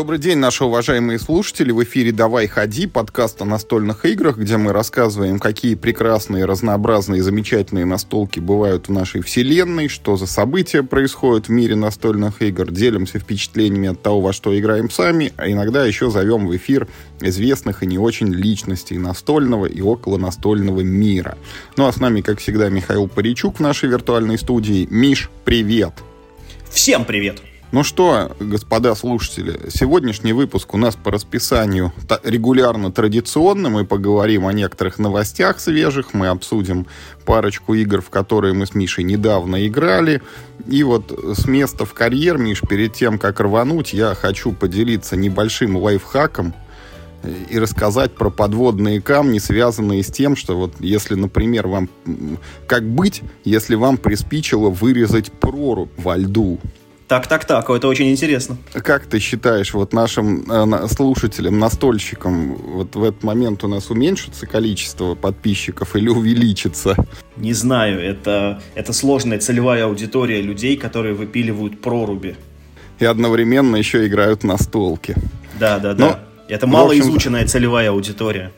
Добрый день, наши уважаемые слушатели. В эфире «Давай ходи», подкаст о настольных играх, где мы рассказываем, какие прекрасные, разнообразные, замечательные настолки бывают в нашей вселенной, что за события происходят в мире настольных игр, делимся впечатлениями от того, во что играем сами, а иногда еще зовем в эфир известных и не очень личностей настольного и около настольного мира. Ну а с нами, как всегда, Михаил Паричук в нашей виртуальной студии. Миш, привет! Всем привет! Ну что, господа слушатели, сегодняшний выпуск у нас по расписанию регулярно традиционный. Мы поговорим о некоторых новостях свежих, мы обсудим парочку игр, в которые мы с Мишей недавно играли. И вот с места в карьер, Миш, перед тем, как рвануть, я хочу поделиться небольшим лайфхаком и рассказать про подводные камни, связанные с тем, что вот если, например, вам... Как быть, если вам приспичило вырезать прорубь во льду? Так, так, так, это очень интересно. Как ты считаешь, вот нашим э, слушателям, настольщикам, вот в этот момент у нас уменьшится количество подписчиков или увеличится? Не знаю, это, это сложная целевая аудитория людей, которые выпиливают проруби. И одновременно еще играют на столке. Да, да, да. Но, это малоизученная целевая аудитория.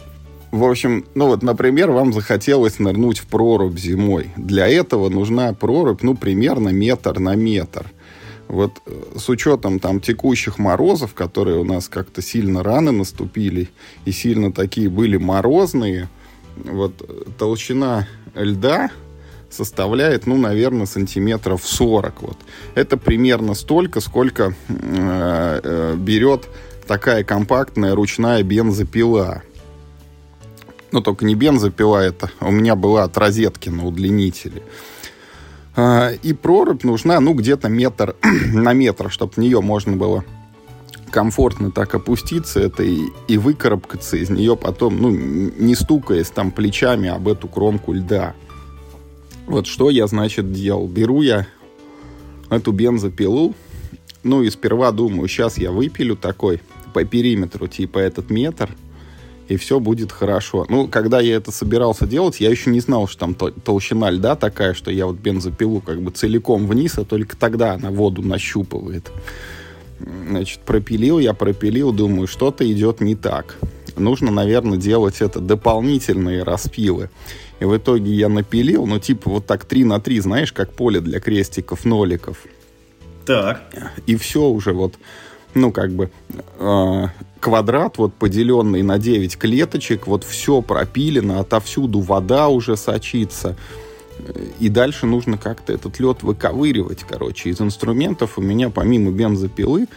В общем, ну вот, например, вам захотелось нырнуть в прорубь зимой. Для этого нужна прорубь, ну, примерно метр на метр – вот э, с учетом там текущих морозов, которые у нас как-то сильно рано наступили и сильно такие были морозные, вот э, толщина льда составляет, ну, наверное, сантиметров 40. Вот. Это примерно столько, сколько э, э, берет такая компактная ручная бензопила. Ну, только не бензопила это. У меня была от розетки на удлинителе. А, и прорубь нужна, ну, где-то метр на метр, чтобы в нее можно было комфортно так опуститься это и, и выкарабкаться из нее потом, ну, не стукаясь там плечами об эту кромку льда. Вот что я, значит, делал. Беру я эту бензопилу, ну и сперва думаю, сейчас я выпилю такой по периметру, типа этот метр – и все будет хорошо. Ну, когда я это собирался делать, я еще не знал, что там толщина льда такая, что я вот бензопилу как бы целиком вниз, а только тогда она воду нащупывает. Значит, пропилил я, пропилил, думаю, что-то идет не так. Нужно, наверное, делать это дополнительные распилы. И в итоге я напилил, ну, типа вот так 3 на 3, знаешь, как поле для крестиков, ноликов. Так. И все уже вот, ну, как бы, э, квадрат, вот поделенный на 9 клеточек, вот все пропилено, отовсюду вода уже сочится. И дальше нужно как-то этот лед выковыривать, короче. Из инструментов у меня помимо бензопилы,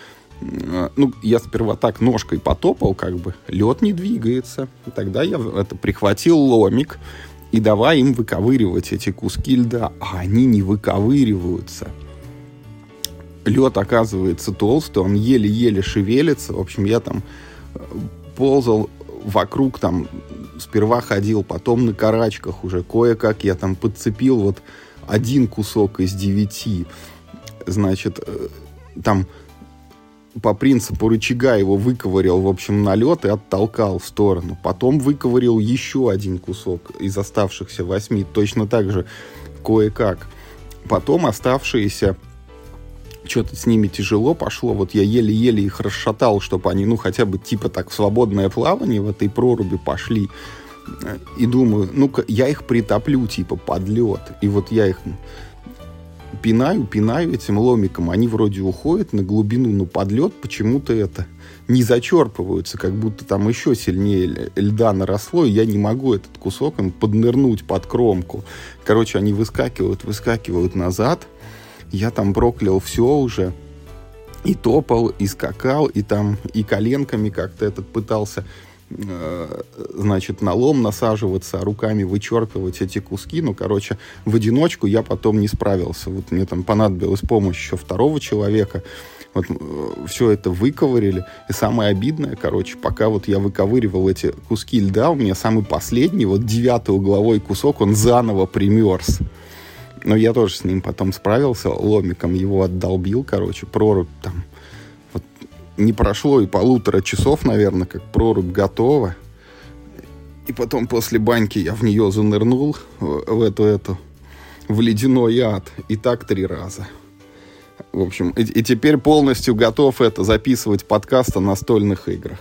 э, ну, я сперва так ножкой потопал, как бы, лед не двигается. Тогда я это прихватил ломик, и давай им выковыривать эти куски льда. А они не выковыриваются лед оказывается толстый, он еле-еле шевелится. В общем, я там э, ползал вокруг, там сперва ходил, потом на карачках уже кое-как я там подцепил вот один кусок из девяти. Значит, э, там по принципу рычага его выковырял, в общем, на лед и оттолкал в сторону. Потом выковырял еще один кусок из оставшихся восьми, точно так же кое-как. Потом оставшиеся что-то с ними тяжело пошло. Вот я еле-еле их расшатал, чтобы они, ну, хотя бы типа так в свободное плавание в этой проруби пошли. И думаю, ну-ка, я их притоплю, типа, под лед. И вот я их пинаю, пинаю этим ломиком. Они вроде уходят на глубину, но под лед почему-то это не зачерпываются, как будто там еще сильнее льда наросло, и я не могу этот кусок им поднырнуть под кромку. Короче, они выскакивают, выскакивают назад, я там проклял все уже. И топал, и скакал, и там, и коленками как-то этот пытался э, значит, на лом насаживаться, руками вычерпывать эти куски. Ну, короче, в одиночку я потом не справился. Вот мне там понадобилась помощь еще второго человека. Вот э, все это выковырили. И самое обидное, короче, пока вот я выковыривал эти куски льда, у меня самый последний, вот девятый угловой кусок, он заново примерз. Но я тоже с ним потом справился, ломиком его отдолбил, короче, прорубь там. Вот не прошло и полутора часов, наверное, как прорубь готова. И потом после баньки я в нее занырнул, в эту, эту, в ледяной ад. И так три раза. В общем, и, и теперь полностью готов это записывать подкаст о настольных играх.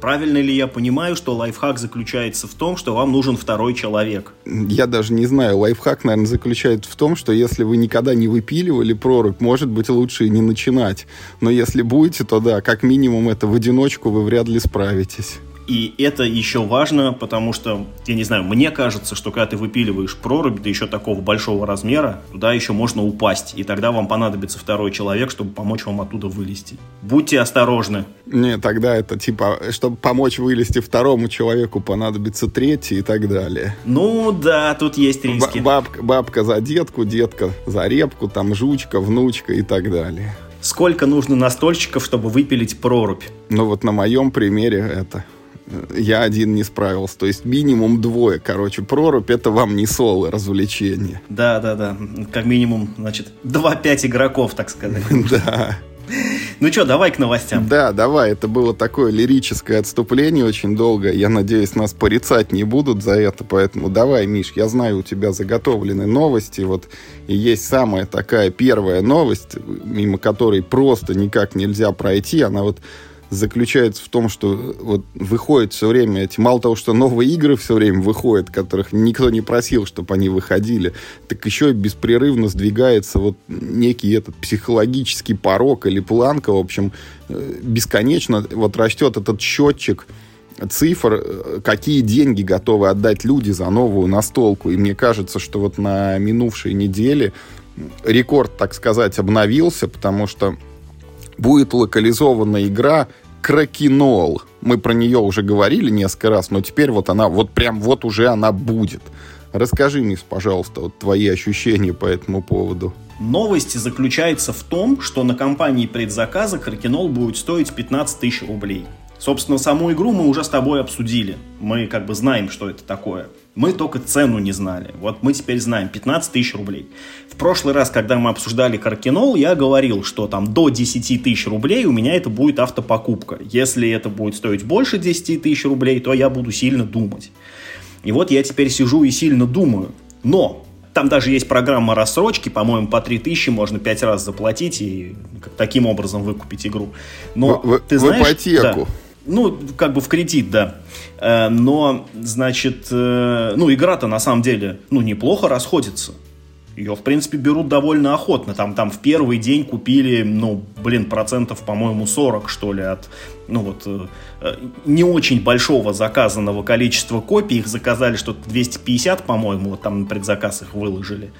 Правильно ли я понимаю, что лайфхак заключается в том, что вам нужен второй человек? Я даже не знаю. Лайфхак, наверное, заключается в том, что если вы никогда не выпиливали прорубь, может быть, лучше и не начинать. Но если будете, то да, как минимум это в одиночку вы вряд ли справитесь. И это еще важно, потому что, я не знаю, мне кажется, что когда ты выпиливаешь прорубь, да еще такого большого размера, туда еще можно упасть. И тогда вам понадобится второй человек, чтобы помочь вам оттуда вылезти. Будьте осторожны. Не, тогда это типа, чтобы помочь вылезти второму человеку, понадобится третий и так далее. Ну да, тут есть риски. Бабка, бабка за детку, детка за репку, там жучка, внучка и так далее. Сколько нужно настольщиков, чтобы выпилить прорубь? Ну вот на моем примере это я один не справился. То есть минимум двое. Короче, прорубь это вам не соло развлечение. Да, да, да. Как минимум, значит, 2-5 игроков, так сказать. Да. Ну что, давай к новостям. Да, давай. Это было такое лирическое отступление очень долго. Я надеюсь, нас порицать не будут за это. Поэтому давай, Миш, я знаю, у тебя заготовлены новости. Вот и есть самая такая первая новость, мимо которой просто никак нельзя пройти. Она вот заключается в том, что вот выходит все время эти, мало того, что новые игры все время выходят, которых никто не просил, чтобы они выходили, так еще и беспрерывно сдвигается вот некий этот психологический порог или планка, в общем, э, бесконечно вот растет этот счетчик цифр, э, какие деньги готовы отдать люди за новую настолку. И мне кажется, что вот на минувшей неделе рекорд, так сказать, обновился, потому что будет локализована игра Кракенол. Мы про нее уже говорили несколько раз, но теперь вот она, вот прям вот уже она будет. Расскажи мне, пожалуйста, вот твои ощущения по этому поводу. Новость заключается в том, что на компании предзаказа Кракенол будет стоить 15 тысяч рублей. Собственно, саму игру мы уже с тобой обсудили. Мы как бы знаем, что это такое. Мы только цену не знали. Вот мы теперь знаем 15 тысяч рублей. В прошлый раз, когда мы обсуждали Каркинол, я говорил, что там до 10 тысяч рублей у меня это будет автопокупка. Если это будет стоить больше 10 тысяч рублей, то я буду сильно думать. И вот я теперь сижу и сильно думаю. Но там даже есть программа рассрочки, по-моему, по 3000 можно 5 раз заплатить и таким образом выкупить игру. Но в, ты знаешь, в ипотеку. Да, ну, как бы в кредит, да. Э, но, значит, э, ну, игра-то на самом деле, ну, неплохо расходится. Ее, в принципе, берут довольно охотно. Там, там в первый день купили, ну, блин, процентов, по-моему, 40, что ли, от, ну, вот, э, не очень большого заказанного количества копий. Их заказали что-то 250, по-моему, вот там на предзаказ их выложили.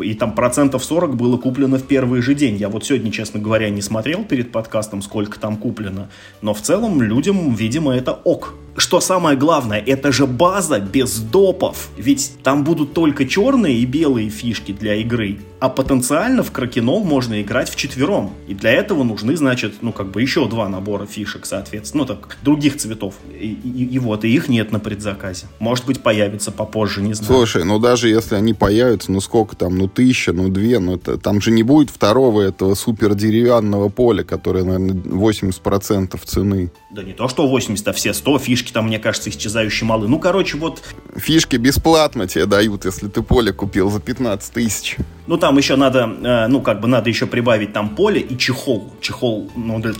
И там процентов 40 было куплено в первый же день. Я вот сегодня, честно говоря, не смотрел перед подкастом, сколько там куплено. Но в целом людям, видимо, это ок что самое главное, это же база без допов. Ведь там будут только черные и белые фишки для игры. А потенциально в Кракенол можно играть в четвером. И для этого нужны, значит, ну как бы еще два набора фишек, соответственно. Ну так, других цветов. И, и, и вот, и их нет на предзаказе. Может быть, появится попозже, не знаю. Слушай, ну даже если они появятся, ну сколько там, ну тысяча, ну две, ну это, там же не будет второго этого супер деревянного поля, которое, наверное, 80% цены. Да не то, что 80, а все 100 фишки фишки там, мне кажется, исчезающие малы. Ну, короче, вот... Фишки бесплатно тебе дают, если ты поле купил за 15 тысяч. Ну, там еще надо, э, ну, как бы надо еще прибавить там поле и чехол. Чехол, ну, для,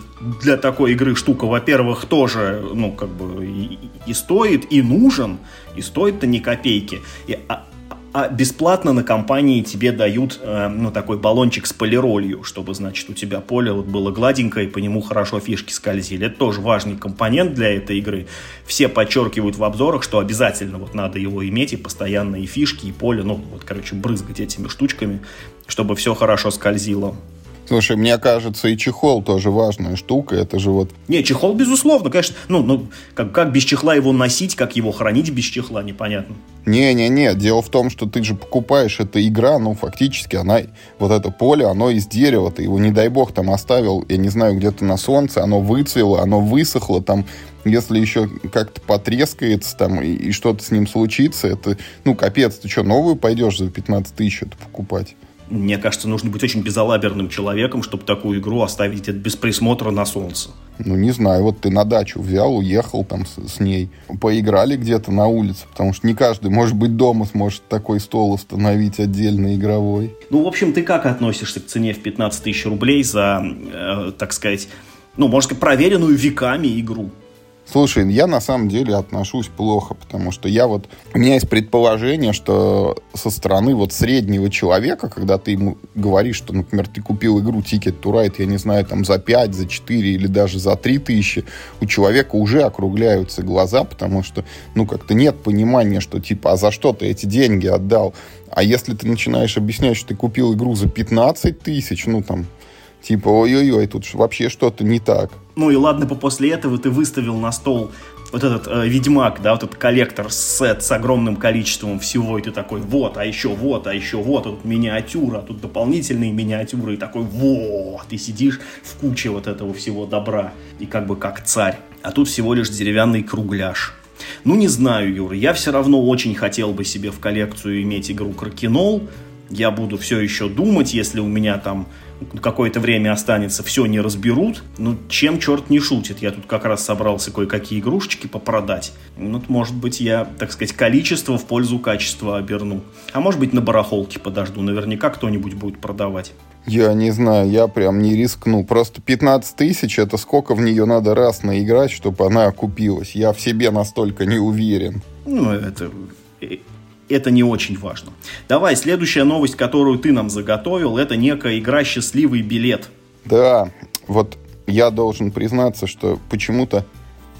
для такой игры штука, во-первых, тоже, ну, как бы и, и стоит, и нужен, и стоит-то ни копейки. И, а, а бесплатно на компании тебе дают, э, ну, такой баллончик с полиролью, чтобы, значит, у тебя поле вот было гладенькое, и по нему хорошо фишки скользили. Это тоже важный компонент для этой игры. Все подчеркивают в обзорах, что обязательно вот надо его иметь, и постоянно и фишки, и поле, ну, вот, короче, брызгать этими штучками, чтобы все хорошо скользило. Слушай, мне кажется, и чехол тоже важная штука. Это же вот... Не, чехол, безусловно, конечно. Ну, ну как, как без чехла его носить, как его хранить без чехла, непонятно. Не-не-не, дело в том, что ты же покупаешь эта игра, ну, фактически она, вот это поле, оно из дерева, ты его, не дай бог, там оставил, я не знаю, где-то на солнце, оно выцвело, оно высохло, там, если еще как-то потрескается там и, и что-то с ним случится, это, ну, капец, ты что, новую пойдешь за 15 тысяч это покупать? Мне кажется, нужно быть очень безалаберным человеком, чтобы такую игру оставить без присмотра на солнце. Ну, не знаю, вот ты на дачу взял, уехал там с, с ней, поиграли где-то на улице, потому что не каждый, может быть, дома сможет такой стол установить отдельно игровой. Ну, в общем, ты как относишься к цене в 15 тысяч рублей за, э, так сказать, ну, можно сказать, проверенную веками игру? Слушай, я на самом деле отношусь плохо, потому что я вот... У меня есть предположение, что со стороны вот среднего человека, когда ты ему говоришь, что, например, ты купил игру Ticket to Ride, я не знаю, там за 5, за 4 или даже за 3 тысячи, у человека уже округляются глаза, потому что, ну, как-то нет понимания, что, типа, а за что ты эти деньги отдал? А если ты начинаешь объяснять, что ты купил игру за 15 тысяч, ну, там, Типа, ой-ой-ой, тут вообще что-то не так. Ну и ладно бы после этого ты выставил на стол вот этот э, Ведьмак, да, вот этот коллектор сет с огромным количеством всего, и ты такой, вот, а еще вот, а еще вот, а тут миниатюра, а тут дополнительные миниатюры, и такой, вот, и сидишь в куче вот этого всего добра, и как бы как царь. А тут всего лишь деревянный кругляш. Ну, не знаю, Юра, я все равно очень хотел бы себе в коллекцию иметь игру Кракенол. Я буду все еще думать, если у меня там какое-то время останется, все не разберут. Ну, чем черт не шутит? Я тут как раз собрался кое-какие игрушечки попродать. Ну, может быть, я, так сказать, количество в пользу качества оберну. А может быть, на барахолке подожду. Наверняка кто-нибудь будет продавать. Я не знаю, я прям не рискну. Просто 15 тысяч, это сколько в нее надо раз наиграть, чтобы она окупилась. Я в себе настолько не уверен. Ну, это э, это не очень важно. Давай, следующая новость, которую ты нам заготовил, это некая игра «Счастливый билет». Да, вот я должен признаться, что почему-то,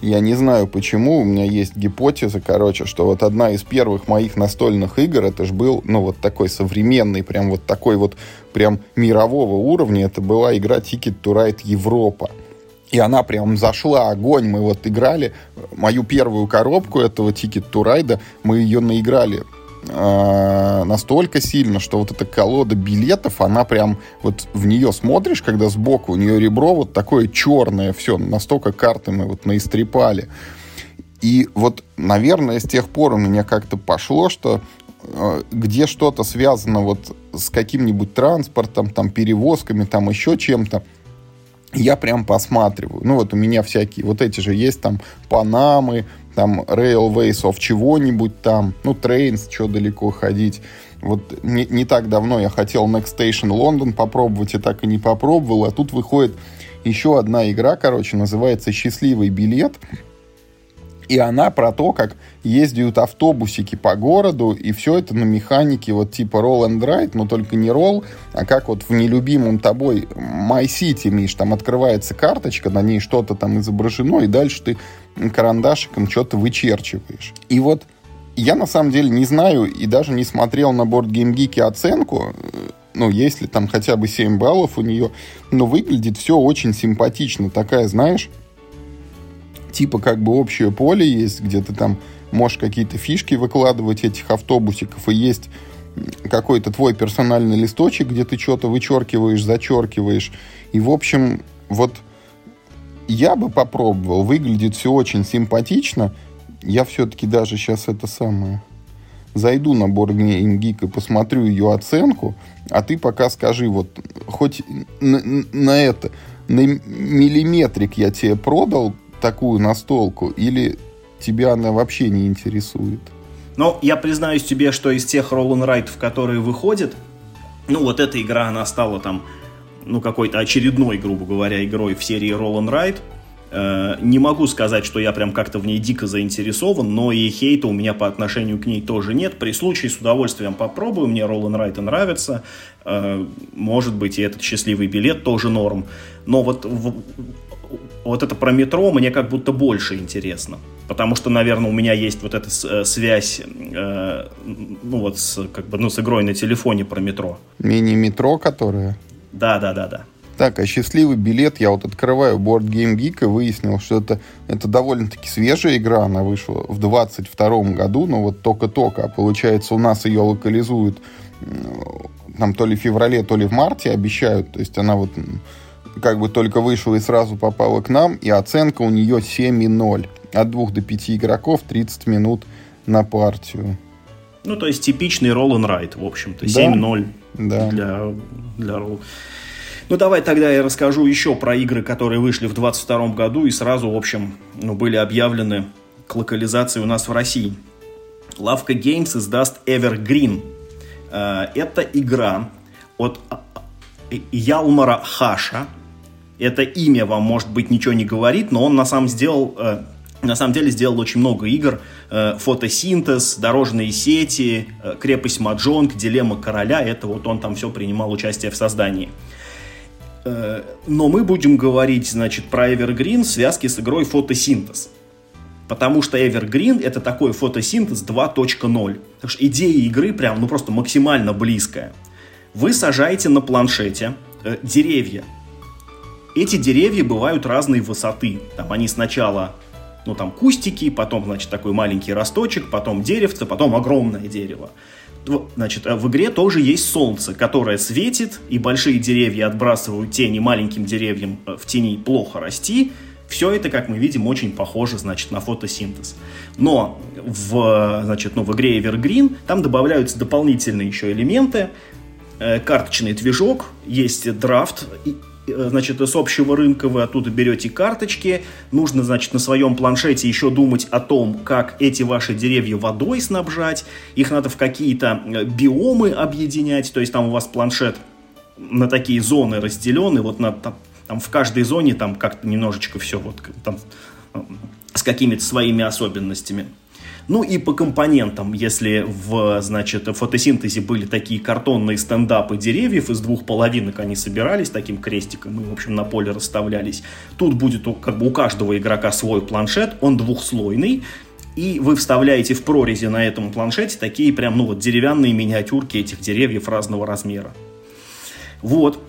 я не знаю почему, у меня есть гипотеза, короче, что вот одна из первых моих настольных игр, это же был, ну, вот такой современный, прям вот такой вот, прям мирового уровня, это была игра Ticket to Ride Европа. И она прям зашла, огонь. Мы вот играли мою первую коробку этого Ticket to Ride, мы ее наиграли э, настолько сильно, что вот эта колода билетов, она прям вот в нее смотришь, когда сбоку у нее ребро вот такое черное, все, настолько карты мы вот наистрепали. И вот, наверное, с тех пор у меня как-то пошло, что э, где что-то связано вот с каким-нибудь транспортом, там, перевозками, там, еще чем-то, я прям посматриваю. Ну, вот у меня всякие, вот эти же есть там Панамы, там Railways of чего-нибудь там, ну, Trains, что далеко ходить. Вот не, не так давно я хотел Next Station London попробовать и так и не попробовал, а тут выходит еще одна игра, короче, называется «Счастливый билет». И она про то, как ездят автобусики по городу, и все это на механике вот типа roll and ride, но только не roll, а как вот в нелюбимом тобой My City, Миш, там открывается карточка, на ней что-то там изображено, и дальше ты карандашиком что-то вычерчиваешь. И вот я на самом деле не знаю и даже не смотрел на борт Game Geek оценку, ну, если там хотя бы 7 баллов у нее, но выглядит все очень симпатично. Такая, знаешь, типа как бы общее поле есть, где ты там можешь какие-то фишки выкладывать этих автобусиков, и есть какой-то твой персональный листочек, где ты что-то вычеркиваешь, зачеркиваешь. И, в общем, вот я бы попробовал. Выглядит все очень симпатично. Я все-таки даже сейчас это самое... Зайду на BoardGameGeek и посмотрю ее оценку, а ты пока скажи, вот хоть на, на это, на миллиметрик я тебе продал такую настолку, или тебя она вообще не интересует? Ну, я признаюсь тебе, что из тех Roll Райтов, которые выходят, ну, вот эта игра, она стала там, ну, какой-то очередной, грубо говоря, игрой в серии Roll Ride. Э, не могу сказать, что я прям как-то в ней дико заинтересован, но и хейта у меня по отношению к ней тоже нет. При случае с удовольствием попробую, мне Roll Ride нравится. Э, может быть, и этот счастливый билет тоже норм. Но вот вот это про метро мне как будто больше интересно. Потому что, наверное, у меня есть вот эта э, связь, э, ну вот, с, как бы, ну, с игрой на телефоне про метро. Мини-метро, которая? Да, да, да, да. Так, а счастливый билет, я вот открываю Board Game Geek и выяснил, что это, это довольно-таки свежая игра, она вышла в 22 году, но вот только-только, а получается у нас ее локализуют там то ли в феврале, то ли в марте обещают, то есть она вот как бы только вышла и сразу попала к нам, и оценка у нее 7,0. От 2 до 5 игроков 30 минут на партию. Ну, то есть типичный roll and ride, в общем-то, 7-0. да. для, для ролл. Ну, давай тогда я расскажу еще про игры, которые вышли в 22 году и сразу, в общем, ну, были объявлены к локализации у нас в России. Лавка Games издаст Evergreen. Э, это игра от а, Ялмара Хаша. Это имя вам, может быть, ничего не говорит, но он на самом, сделал, э, на самом деле сделал очень много игр. Э, фотосинтез, дорожные сети, крепость Маджонг, дилемма короля. Это вот он там все принимал участие в создании. Но мы будем говорить, значит, про Evergreen в связке с игрой фотосинтез. Потому что Evergreen это такой фотосинтез 2.0. Так что идея игры прям, ну просто максимально близкая. Вы сажаете на планшете э, деревья. Эти деревья бывают разной высоты. Там они сначала, ну там кустики, потом, значит, такой маленький росточек, потом деревце, потом огромное дерево. Значит, э, в игре тоже есть солнце, которое светит, и большие деревья отбрасывают тени маленьким деревьям э, в тени плохо расти, все это, как мы видим, очень похоже, значит, на фотосинтез. Но в, значит, ну, в игре Evergreen там добавляются дополнительные еще элементы. Э, карточный движок, есть драфт, значит, с общего рынка вы оттуда берете карточки. Нужно, значит, на своем планшете еще думать о том, как эти ваши деревья водой снабжать. Их надо в какие-то э, биомы объединять. То есть там у вас планшет на такие зоны разделены. Вот на, там в каждой зоне там как-то немножечко все вот там с какими-то своими особенностями. Ну и по компонентам, если в, значит, фотосинтезе были такие картонные стендапы деревьев, из двух половинок они собирались таким крестиком и, в общем, на поле расставлялись. Тут будет как бы у каждого игрока свой планшет, он двухслойный, и вы вставляете в прорези на этом планшете такие прям, ну вот, деревянные миниатюрки этих деревьев разного размера. Вот.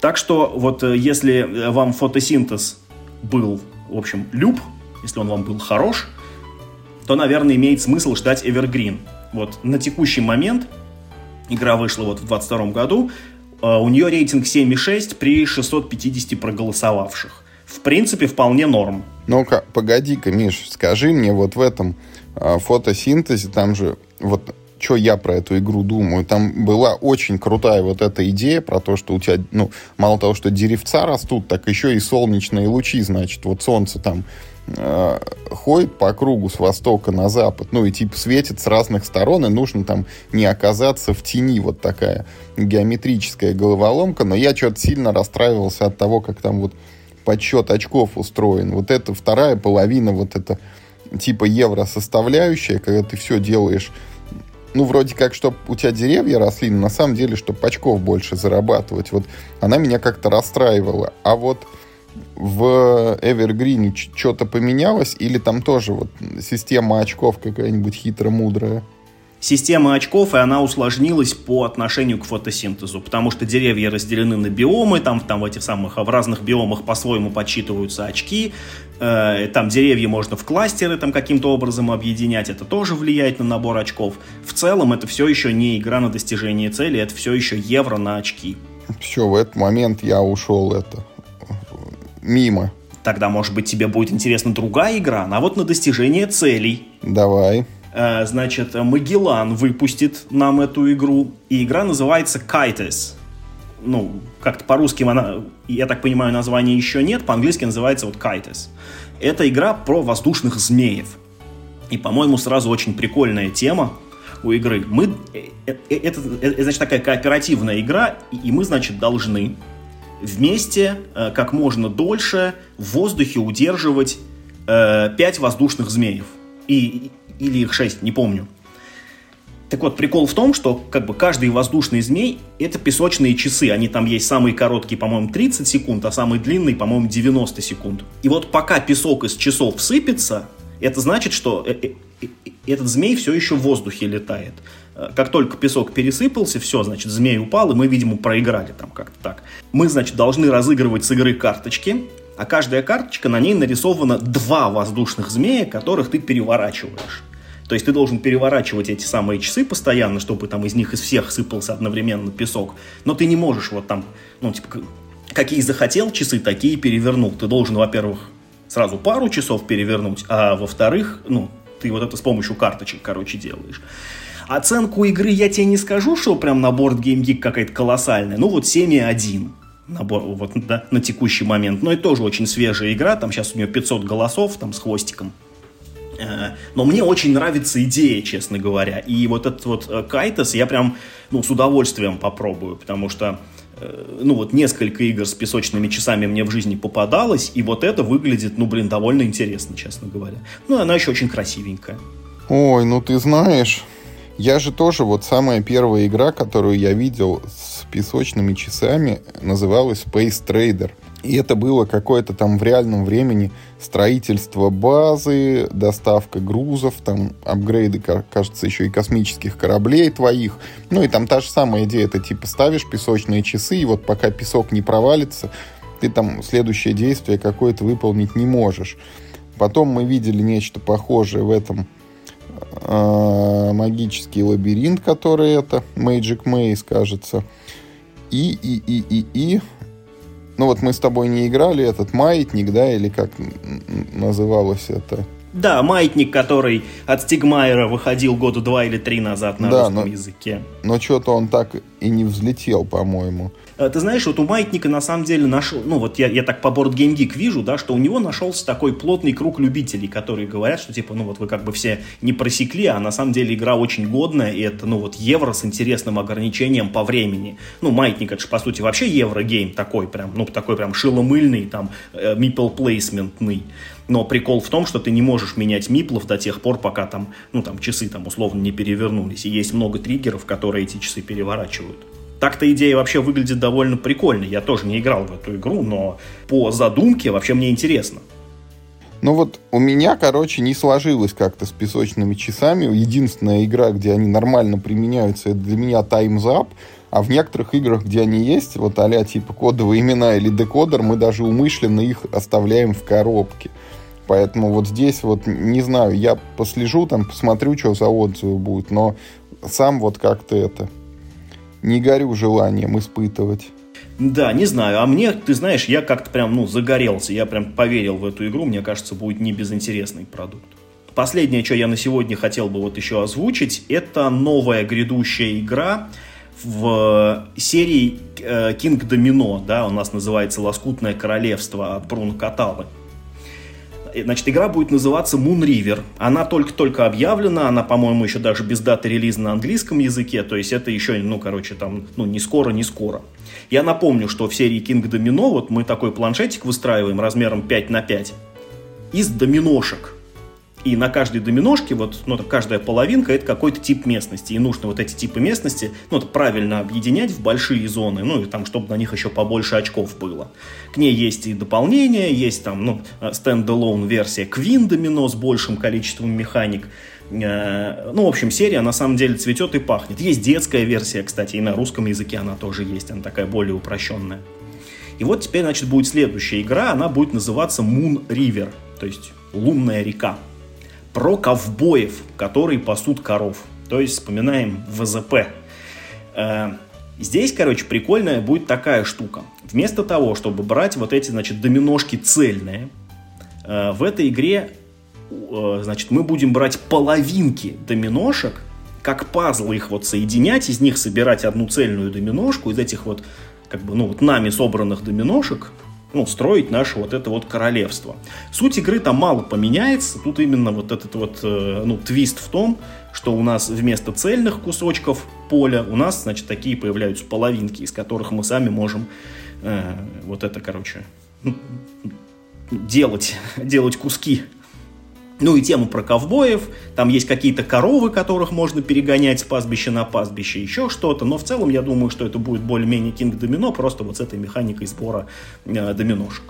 Так что вот э, если э, вам фотосинтез был, в общем, люб, если он вам был хорош, то, наверное, имеет смысл ждать Evergreen. Вот на текущий момент игра вышла вот в 22 году, э, у нее рейтинг 7,6 при 650 проголосовавших. В принципе, вполне норм. Ну-ка, погоди-ка, Миш, скажи мне вот в этом э, фотосинтезе, там же вот что я про эту игру думаю. Там была очень крутая вот эта идея про то, что у тебя, ну, мало того, что деревца растут, так еще и солнечные лучи, значит, вот солнце там э, ходит по кругу с востока на запад, ну, и типа светит с разных сторон, и нужно там не оказаться в тени, вот такая геометрическая головоломка, но я что-то сильно расстраивался от того, как там вот подсчет очков устроен. Вот это вторая половина, вот это типа евро составляющая, когда ты все делаешь ну, вроде как, чтобы у тебя деревья росли, но на самом деле, чтобы очков больше зарабатывать. Вот она меня как-то расстраивала. А вот в Evergreen что-то поменялось или там тоже вот система очков какая-нибудь хитро-мудрая? система очков, и она усложнилась по отношению к фотосинтезу, потому что деревья разделены на биомы, там, там в этих самых, в разных биомах по-своему подсчитываются очки, э, там деревья можно в кластеры там каким-то образом объединять, это тоже влияет на набор очков. В целом это все еще не игра на достижение цели, это все еще евро на очки. Все, в этот момент я ушел это мимо. Тогда, может быть, тебе будет интересна другая игра, а вот на достижение целей. Давай. Э, значит, Магеллан выпустит нам эту игру, и игра называется Kites. Ну, как-то по-русски она, я так понимаю, названия еще нет, по-английски называется вот Kites. Это игра про воздушных змеев. И, по-моему, сразу очень прикольная тема у игры. Мы, это, э, это, это значит, такая кооперативная игра, и мы, значит, должны вместе э, как можно дольше в воздухе удерживать э, 5 воздушных змеев. И, или их 6, не помню. Так вот, прикол в том, что как бы каждый воздушный змей — это песочные часы. Они там есть самые короткие, по-моему, 30 секунд, а самые длинные, по-моему, 90 секунд. И вот пока песок из часов сыпется, это значит, что э, э, э, этот змей все еще в воздухе летает. Как только песок пересыпался, все, значит, змей упал, и мы, видимо, проиграли там как-то так. Мы, значит, должны разыгрывать с игры карточки, а каждая карточка, на ней нарисовано два воздушных змея, которых ты переворачиваешь. То есть ты должен переворачивать эти самые часы постоянно, чтобы там из них из всех сыпался одновременно песок. Но ты не можешь вот там, ну, типа, какие захотел часы, такие перевернул. Ты должен, во-первых, сразу пару часов перевернуть, а во-вторых, ну, ты вот это с помощью карточек, короче, делаешь. Оценку игры я тебе не скажу, что прям на борт Game Geek какая-то колоссальная. Ну вот 7,1 набор вот, да, на текущий момент. Но это тоже очень свежая игра, там сейчас у нее 500 голосов, там с хвостиком. Э, но мне очень нравится идея, честно говоря. И вот этот вот э, Кайтас я прям ну, с удовольствием попробую, потому что э, ну вот несколько игр с песочными часами мне в жизни попадалось, и вот это выглядит, ну блин, довольно интересно, честно говоря. Ну она еще очень красивенькая. Ой, ну ты знаешь, я же тоже, вот самая первая игра, которую я видел с песочными часами, называлась Space Trader. И это было какое-то там в реальном времени строительство базы, доставка грузов, там апгрейды, кажется, еще и космических кораблей твоих. Ну и там та же самая идея, это типа ставишь песочные часы, и вот пока песок не провалится, ты там следующее действие какое-то выполнить не можешь. Потом мы видели нечто похожее в этом магический лабиринт, который это Magic Maze, кажется. И, и, и, и, и ну вот мы с тобой не играли этот маятник, да, или как называлось это? Да, маятник, который от Стигмайера выходил года два или три назад на да, русском но, языке. Но что-то он так и не взлетел, по-моему. Э, ты знаешь, вот у Маятника на самом деле нашел, ну вот я, я так по Board Game Geek вижу, да, что у него нашелся такой плотный круг любителей, которые говорят, что типа, ну вот вы как бы все не просекли, а на самом деле игра очень годная, и это, ну вот евро с интересным ограничением по времени. Ну, Маятник это же по сути вообще еврогейм такой прям, ну такой прям шиломыльный, там, э, meeple. Но прикол в том, что ты не можешь менять миплов до тех пор, пока там, ну там часы там условно не перевернулись. И есть много триггеров, которые эти часы переворачивают. Так-то идея вообще выглядит довольно прикольно. Я тоже не играл в эту игру, но по задумке вообще мне интересно. Ну вот у меня, короче, не сложилось как-то с песочными часами. Единственная игра, где они нормально применяются, это для меня Time's Up. А в некоторых играх, где они есть, вот а типа кодовые имена или декодер, мы даже умышленно их оставляем в коробке. Поэтому вот здесь вот, не знаю, я послежу, там, посмотрю, что за отзывы будет, но сам вот как-то это не горю желанием испытывать. Да, не знаю. А мне, ты знаешь, я как-то прям, ну, загорелся. Я прям поверил в эту игру. Мне кажется, будет не безинтересный продукт. Последнее, что я на сегодня хотел бы вот еще озвучить, это новая грядущая игра в серии э, King Domino, да, у нас называется «Лоскутное королевство» от Бруно Каталы. Э, значит, игра будет называться Moon River. Она только-только объявлена, она, по-моему, еще даже без даты релиза на английском языке, то есть это еще, ну, короче, там, ну, не скоро, не скоро. Я напомню, что в серии King Domino вот мы такой планшетик выстраиваем размером 5 на 5 из доминошек. И на каждой доминошке, вот, ну, каждая половинка это какой-то тип местности. И нужно вот эти типы местности ну, правильно объединять в большие зоны, ну и там, чтобы на них еще побольше очков было. К ней есть и дополнение, есть там, ну, стендалон версия Queen домино с большим количеством механик. Э, ну, в общем, серия на самом деле цветет и пахнет. Есть детская версия, кстати, и на русском языке она тоже есть, она такая более упрощенная. И вот теперь, значит, будет следующая игра, она будет называться Moon River, то есть лунная река про ковбоев, которые пасут коров. То есть вспоминаем ВЗП. Э, здесь, короче, прикольная будет такая штука. Вместо того, чтобы брать вот эти, значит, доминошки цельные, э, в этой игре, э, значит, мы будем брать половинки доминошек, как пазлы их вот соединять, из них собирать одну цельную доминошку, из этих вот, как бы, ну, вот нами собранных доминошек, ну, строить наше вот это вот королевство. Суть игры там мало поменяется, тут именно вот этот вот, э, ну, твист в том, что у нас вместо цельных кусочков поля у нас, значит, такие появляются половинки, из которых мы сами можем э, вот это, короче, ну, делать, делать куски ну и тему про ковбоев, там есть какие-то коровы, которых можно перегонять с пастбища на пастбище, еще что-то, но в целом я думаю, что это будет более-менее Кинг Домино, просто вот с этой механикой сбора э, доминошек.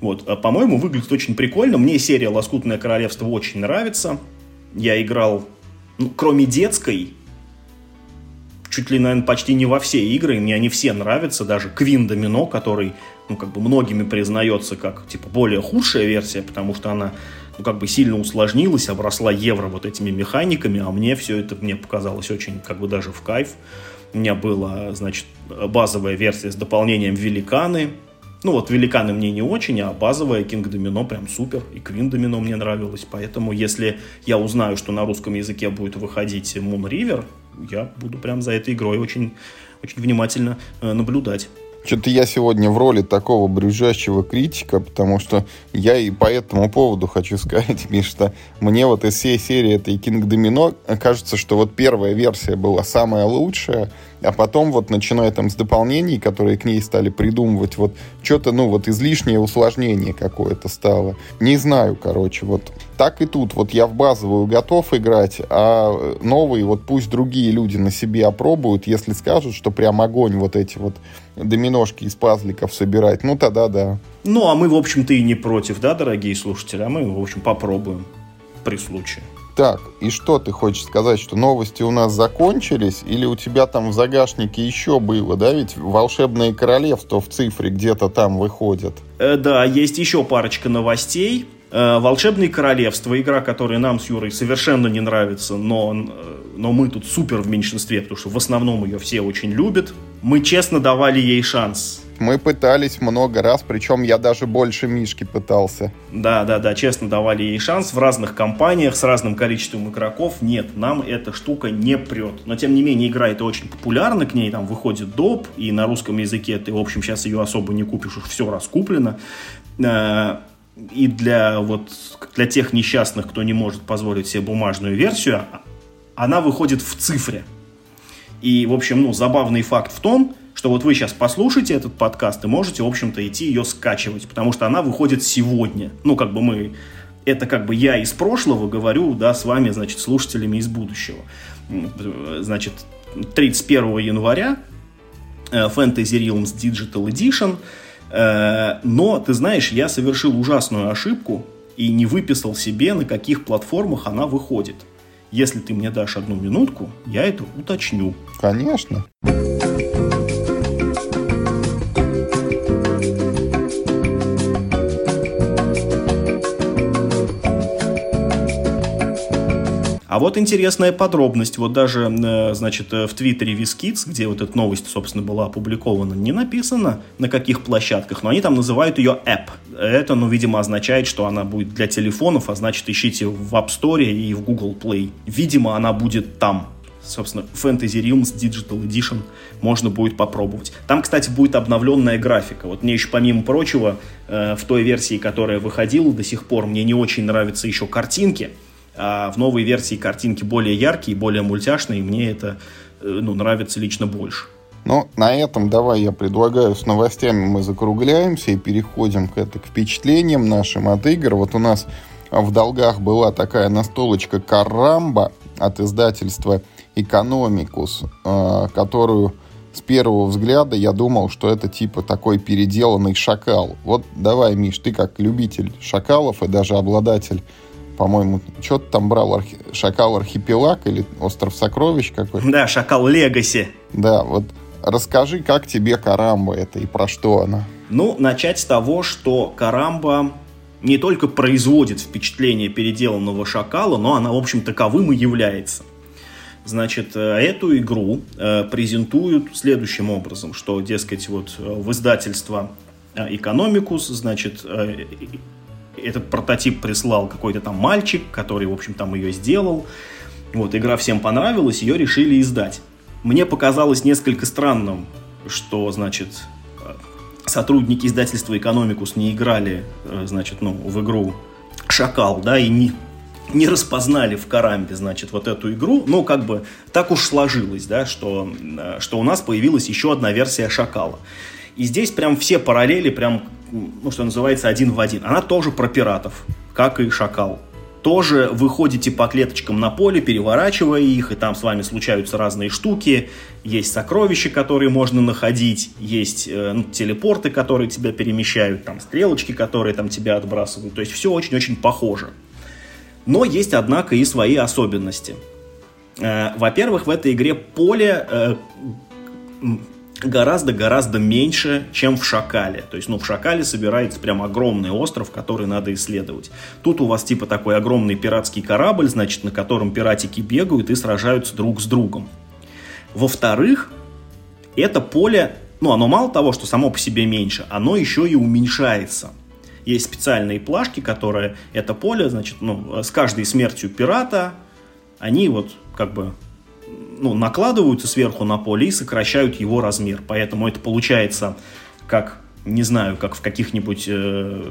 Вот, а, по-моему, выглядит очень прикольно, мне серия «Лоскутное королевство» очень нравится, я играл, ну, кроме детской, чуть ли, наверное, почти не во все игры, мне они все нравятся, даже Квин Домино, который, ну, как бы многими признается как, типа, более худшая версия, потому что она ну, как бы сильно усложнилась, обросла евро вот этими механиками, а мне все это мне показалось очень, как бы даже в кайф. У меня была, значит, базовая версия с дополнением великаны, Ну вот великаны мне не очень, а базовая King Domino прям супер. И Queen Domino мне нравилось. Поэтому если я узнаю, что на русском языке будет выходить Moon River, я буду прям за этой игрой очень, очень внимательно э, наблюдать. Что-то я сегодня в роли такого брюзжащего критика, потому что я и по этому поводу хочу сказать, Миш, что мне вот из всей серии этой King Domino кажется, что вот первая версия была самая лучшая, а потом вот начиная там с дополнений, которые к ней стали придумывать, вот что-то, ну, вот излишнее усложнение какое-то стало. Не знаю, короче, вот так и тут. Вот я в базовую готов играть, а новые вот пусть другие люди на себе опробуют, если скажут, что прям огонь вот эти вот доминошки из пазликов собирать, ну тогда да. Ну, а мы, в общем-то, и не против, да, дорогие слушатели? А мы, в общем, попробуем при случае. Так, и что ты хочешь сказать, что новости у нас закончились, или у тебя там в загашнике еще было, да? Ведь волшебное королевство в цифре где-то там выходит. Э, да, есть еще парочка новостей. Э, Волшебное королевство, игра, которая нам с Юрой совершенно не нравится, но, э, но мы тут супер в меньшинстве, потому что в основном ее все очень любят. Мы честно давали ей шанс. Мы пытались много раз, причем я даже больше Мишки пытался. Да, да, да, честно давали ей шанс в разных компаниях с разным количеством игроков. Нет, нам эта штука не прет. Но тем не менее игра это очень популярна, к ней там выходит доп, и на русском языке ты, в общем, сейчас ее особо не купишь, уж все раскуплено. Э, и для вот для тех несчастных, кто не может позволить себе бумажную версию, она выходит в цифре. И, в общем, ну, забавный факт в том, что вот вы сейчас послушаете этот подкаст и можете, в общем-то, идти ее скачивать, потому что она выходит сегодня. Ну, как бы мы... Это как бы я из прошлого говорю, да, с вами, значит, слушателями из будущего. Значит, 31 января э, Fantasy Realms Digital Edition. Э, но, ты знаешь, я совершил ужасную ошибку и не выписал себе, на каких платформах она выходит. Если ты мне дашь одну минутку, я это уточню. Конечно. А вот интересная подробность. Вот даже, э, значит, э, в Твиттере Вискидс, где вот эта новость, собственно, была опубликована, не написано, на каких площадках, но они там называют ее App. Это, ну, видимо, означает, что она будет для телефонов, а значит, ищите в App Store и в Google Play. Видимо, она будет там собственно, Fantasy Realms Digital Edition можно будет попробовать. Там, кстати, будет обновленная графика. Вот мне еще, помимо прочего, э, в той версии, которая выходила до сих пор, мне не очень нравятся еще картинки. А в новой версии картинки более яркие, более мультяшные, и мне это э, ну, нравится лично больше. Ну, на этом давай я предлагаю с новостями мы закругляемся и переходим к, это, к впечатлениям нашим от игр. Вот у нас в долгах была такая настолочка «Карамба» от издательства «Экономикус», э, которую с первого взгляда я думал, что это типа такой переделанный шакал. Вот давай, Миш, ты как любитель шакалов и даже обладатель по-моему, что ты там брал, архи... Шакал Архипелаг или Остров Сокровищ какой? Да, Шакал Легаси. Да, вот расскажи, как тебе Карамба это и про что она? Ну, начать с того, что Карамба не только производит впечатление переделанного шакала, но она, в общем, таковым и является. Значит, э, эту игру э, презентуют следующим образом, что, дескать, вот э, в издательство Экономикус, значит, этот прототип прислал какой-то там мальчик, который, в общем, там ее сделал. Вот, игра всем понравилась, ее решили издать. Мне показалось несколько странным, что, значит, сотрудники издательства «Экономикус» не играли, э, значит, ну, в игру «Шакал», да, и не, не распознали в Карамбе, значит, вот эту игру. Ну, как бы так уж сложилось, да, что, э, что у нас появилась еще одна версия «Шакала». И здесь прям все параллели, прям, ну, что называется, один в один. Она тоже про пиратов, как и Шакал. Тоже выходите по клеточкам на поле, переворачивая их, и там с вами случаются разные штуки. Есть сокровища, которые можно находить, есть э, ну, телепорты, которые тебя перемещают, там стрелочки, которые там тебя отбрасывают. То есть все очень-очень похоже. Но есть, однако, и свои особенности. Э, во-первых, в этой игре поле э, гораздо-гораздо меньше, чем в Шакале. То есть, ну, в Шакале собирается прям огромный остров, который надо исследовать. Тут у вас типа такой огромный пиратский корабль, значит, на котором пиратики бегают и сражаются друг с другом. Во-вторых, это поле ну, оно мало того, что само по себе меньше, оно еще и уменьшается. Есть специальные плашки, которые это поле, значит, ну, с каждой смертью пирата они вот как бы ну, накладываются сверху на поле и сокращают его размер. Поэтому это получается как, не знаю, как в каких-нибудь э,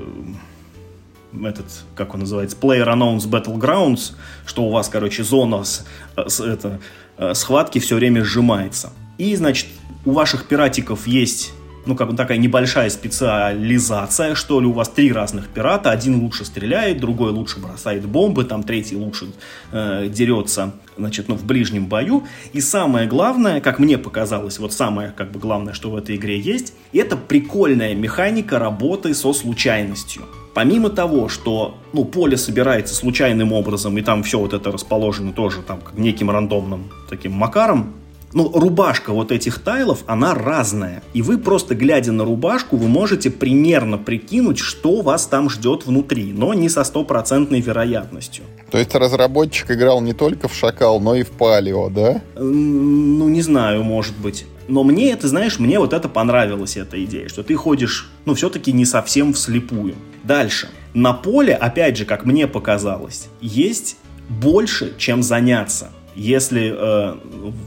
этот, как он называется, Player Unknowns Battlegrounds, что у вас, короче, зона с, с, это, э, схватки все время сжимается. И, значит, у ваших пиратиков есть ну, как бы такая небольшая специализация, что ли, у вас три разных пирата, один лучше стреляет, другой лучше бросает бомбы, там третий лучше э, дерется, значит, ну, в ближнем бою. И самое главное, как мне показалось, вот самое, как бы, главное, что в этой игре есть, это прикольная механика работы со случайностью. Помимо того, что ну, поле собирается случайным образом, и там все вот это расположено тоже там неким рандомным таким макаром, ну, рубашка вот этих тайлов, она разная. И вы просто, глядя на рубашку, вы можете примерно прикинуть, что вас там ждет внутри, но не со стопроцентной вероятностью. То есть разработчик играл не только в Шакал, но и в Палео, да? Ну, не знаю, может быть. Но мне это, знаешь, мне вот это понравилась эта идея, что ты ходишь, ну, все-таки не совсем вслепую. Дальше. На поле, опять же, как мне показалось, есть больше, чем заняться если э,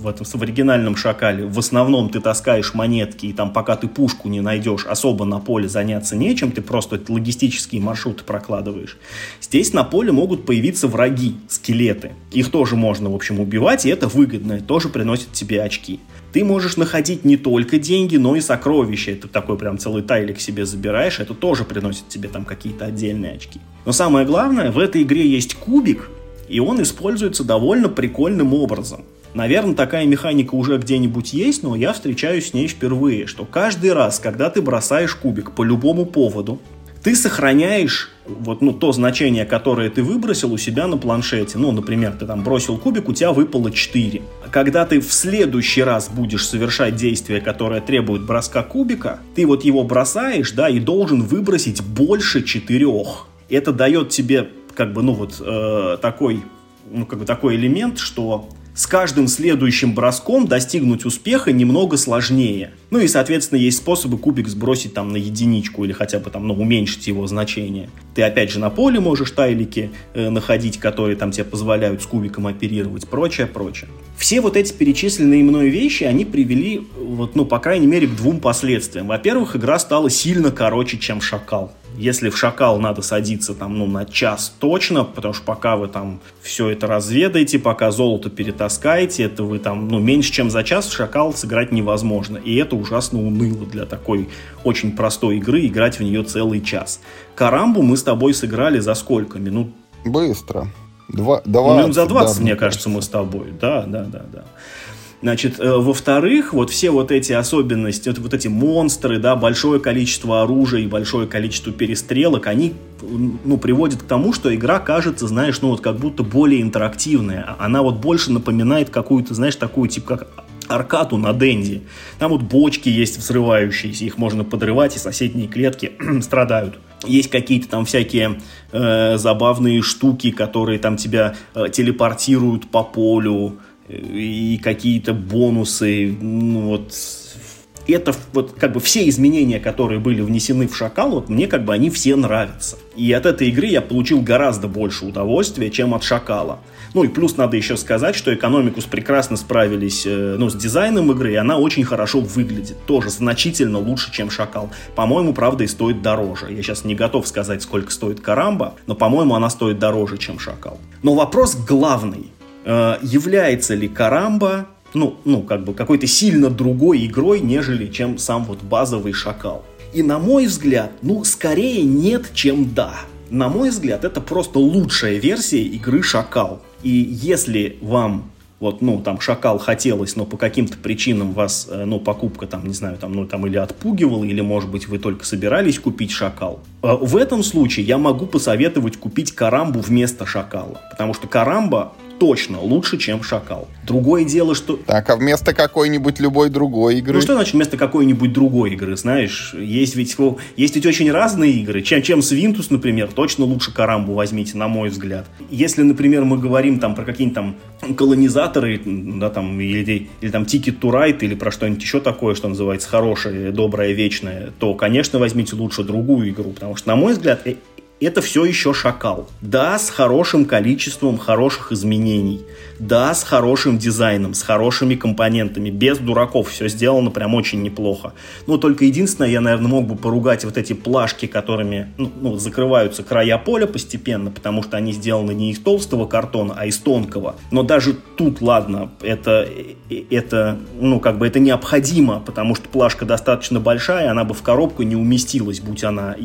в, этом, в оригинальном «Шакале» в основном ты таскаешь монетки, и там пока ты пушку не найдешь, особо на поле заняться нечем, ты просто логистические маршруты прокладываешь. Здесь на поле могут появиться враги, скелеты. Их тоже можно, в общем, убивать, и это выгодно, тоже приносит тебе очки. Ты можешь находить не только деньги, но и сокровища. Это такой прям целый тайлик себе забираешь, это тоже приносит тебе там какие-то отдельные очки. Но самое главное, в этой игре есть кубик, и он используется довольно прикольным образом. Наверное, такая механика уже где-нибудь есть, но я встречаюсь с ней впервые, что каждый раз, когда ты бросаешь кубик по любому поводу, ты сохраняешь вот, ну, то значение, которое ты выбросил у себя на планшете. Ну, например, ты там бросил кубик, у тебя выпало 4. Когда ты в следующий раз будешь совершать действие, которое требует броска кубика, ты вот его бросаешь, да, и должен выбросить больше 4. Это дает тебе как бы, ну вот э, такой, ну как бы такой элемент, что с каждым следующим броском достигнуть успеха немного сложнее. Ну и, соответственно, есть способы кубик сбросить там на единичку или хотя бы там, ну, уменьшить его значение. Ты опять же на поле можешь тайлики э, находить, которые там тебе позволяют с кубиком оперировать, прочее, прочее. Все вот эти перечисленные мной вещи, они привели, вот, ну, по крайней мере, к двум последствиям. Во-первых, игра стала сильно короче, чем Шакал. Если в шакал надо садиться там, ну, на час точно, потому что пока вы там все это разведаете, пока золото перетаскаете, это вы там, ну, меньше чем за час в шакал сыграть невозможно. И это ужасно уныло для такой очень простой игры, играть в нее целый час. Карамбу мы с тобой сыграли за сколько? Минут? Быстро. Два, 20, ну, минут за 20, да, мне кажется, мы с тобой. Да, да, да, да. Значит, э, во-вторых, вот все вот эти особенности, вот, вот эти монстры, да, большое количество оружия и большое количество перестрелок, они, ну, приводят к тому, что игра кажется, знаешь, ну, вот как будто более интерактивная. Она вот больше напоминает какую-то, знаешь, такую, типа, как аркаду на Денди. Там вот бочки есть взрывающиеся, их можно подрывать, и соседние клетки страдают. Есть какие-то там всякие э, забавные штуки, которые там тебя э, телепортируют по полю, и какие-то бонусы, ну вот это вот как бы все изменения, которые были внесены в Шакал, вот мне как бы они все нравятся. И от этой игры я получил гораздо больше удовольствия, чем от Шакала. Ну и плюс надо еще сказать, что Экономикус прекрасно справились э, ну, с дизайном игры, и она очень хорошо выглядит. Тоже значительно лучше, чем Шакал. По-моему, правда, и стоит дороже. Я сейчас не готов сказать, сколько стоит Карамба, но, по-моему, она стоит дороже, чем Шакал. Но вопрос главный. Э, является ли Карамба ну, ну, как бы какой-то сильно другой игрой, нежели чем сам вот базовый Шакал. И на мой взгляд, ну, скорее нет, чем да. На мой взгляд, это просто лучшая версия игры Шакал. И если вам вот, ну, там, шакал хотелось, но по каким-то причинам вас, э, ну, покупка там, не знаю, там, ну, там, или отпугивала, или, может быть, вы только собирались купить шакал. Э, в этом случае я могу посоветовать купить карамбу вместо шакала, потому что карамба точно лучше, чем Шакал. Другое дело, что... Так, а вместо какой-нибудь любой другой игры? Ну что значит вместо какой-нибудь другой игры, знаешь? Есть ведь, есть ведь очень разные игры. Чем, чем Свинтус, например, точно лучше Карамбу возьмите, на мой взгляд. Если, например, мы говорим там про какие-нибудь там колонизаторы, да, там, или, или там Ticket to Ride, или про что-нибудь еще такое, что называется хорошее, доброе, вечное, то, конечно, возьмите лучше другую игру, потому что, на мой взгляд, э, это все еще шакал. Да, с хорошим количеством хороших изменений. Да, с хорошим дизайном, с хорошими компонентами, без дураков. Все сделано прям очень неплохо. Но только единственное, я, наверное, мог бы поругать вот эти плашки, которыми ну, ну, закрываются края поля постепенно, потому что они сделаны не из толстого картона, а из тонкого. Но даже тут, ладно, это, это, ну, как бы это необходимо, потому что плашка достаточно большая, она бы в коробку не уместилась, будь она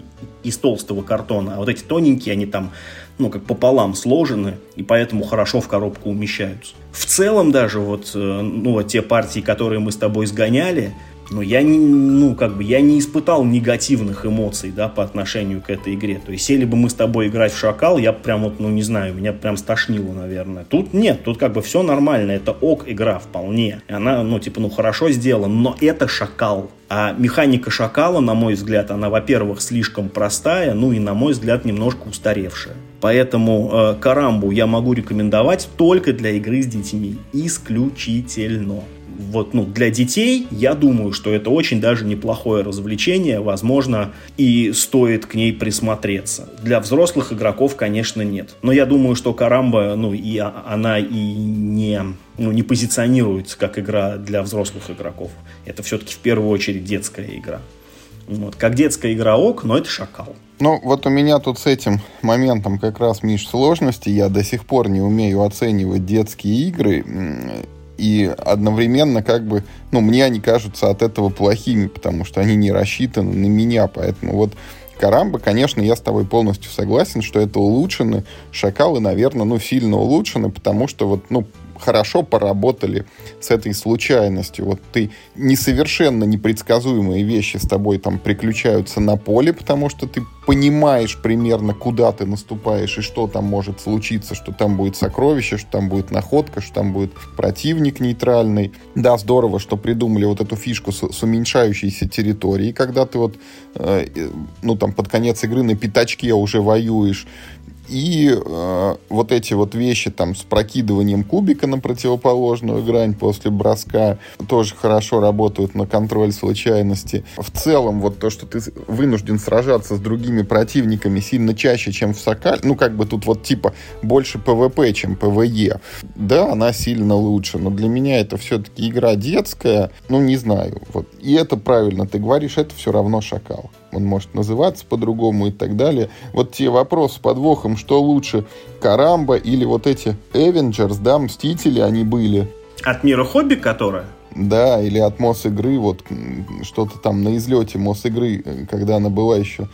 из толстого картона. А вот эти тоненькие, они там ну, как пополам сложены, и поэтому хорошо в коробку умещаются. В целом даже вот, э, ну, вот те партии, которые мы с тобой сгоняли, но я не, ну, как бы, я не испытал негативных эмоций, да, по отношению к этой игре. То есть, сели бы мы с тобой играть в Шакал, я прям вот, ну, не знаю, меня прям стошнило, наверное. Тут нет, тут как бы все нормально, это ок игра вполне. И она, ну, типа, ну, хорошо сделана, но это Шакал. А механика Шакала, на мой взгляд, она, во-первых, слишком простая, ну и, на мой взгляд, немножко устаревшая. Поэтому э, Карамбу я могу рекомендовать только для игры с детьми. Исключительно вот, ну, для детей, я думаю, что это очень даже неплохое развлечение, возможно, и стоит к ней присмотреться. Для взрослых игроков, конечно, нет. Но я думаю, что Карамба, ну, и она и не, ну, не позиционируется как игра для взрослых игроков. Это все-таки в первую очередь детская игра. Вот. Как детская игра ок, но это шакал. Ну, вот у меня тут с этим моментом как раз, Миш, сложности. Я до сих пор не умею оценивать детские игры и одновременно как бы, ну, мне они кажутся от этого плохими, потому что они не рассчитаны на меня, поэтому вот Карамба, конечно, я с тобой полностью согласен, что это улучшены. Шакалы, наверное, ну, сильно улучшены, потому что вот, ну, хорошо поработали с этой случайностью. Вот ты несовершенно непредсказуемые вещи с тобой там приключаются на поле, потому что ты понимаешь примерно, куда ты наступаешь и что там может случиться, что там будет сокровище, что там будет находка, что там будет противник нейтральный. Да, здорово, что придумали вот эту фишку с, с уменьшающейся территорией, когда ты вот, э, ну там под конец игры на пятачке уже воюешь, и э, вот эти вот вещи там с прокидыванием кубика на противоположную грань после броска тоже хорошо работают на контроль случайности. В целом вот то, что ты вынужден сражаться с другими противниками сильно чаще, чем в Сокале, ну как бы тут вот типа больше PvP, чем PvE. Да, она сильно лучше, но для меня это все-таки игра детская, ну не знаю. Вот. И это правильно ты говоришь, это все равно Шакал он может называться по-другому и так далее. Вот те вопросы с подвохом, что лучше, Карамба или вот эти Avengers, да, Мстители они были. От мира хобби, которая? Да, или от Мосигры, вот что-то там на излете Мосигры, когда она была еще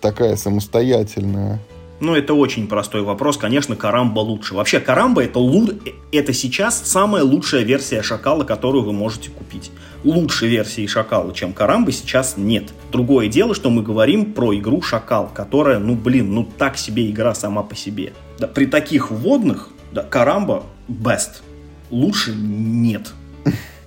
такая самостоятельная. Ну, это очень простой вопрос. Конечно, Карамба лучше. Вообще, Карамба это, лу... это сейчас самая лучшая версия Шакала, которую вы можете купить. Лучшей версии Шакала, чем Карамбы, сейчас нет. Другое дело, что мы говорим про игру Шакал, которая, ну, блин, ну, так себе игра сама по себе. Да, при таких вводных, да, Карамба best. Лучше нет.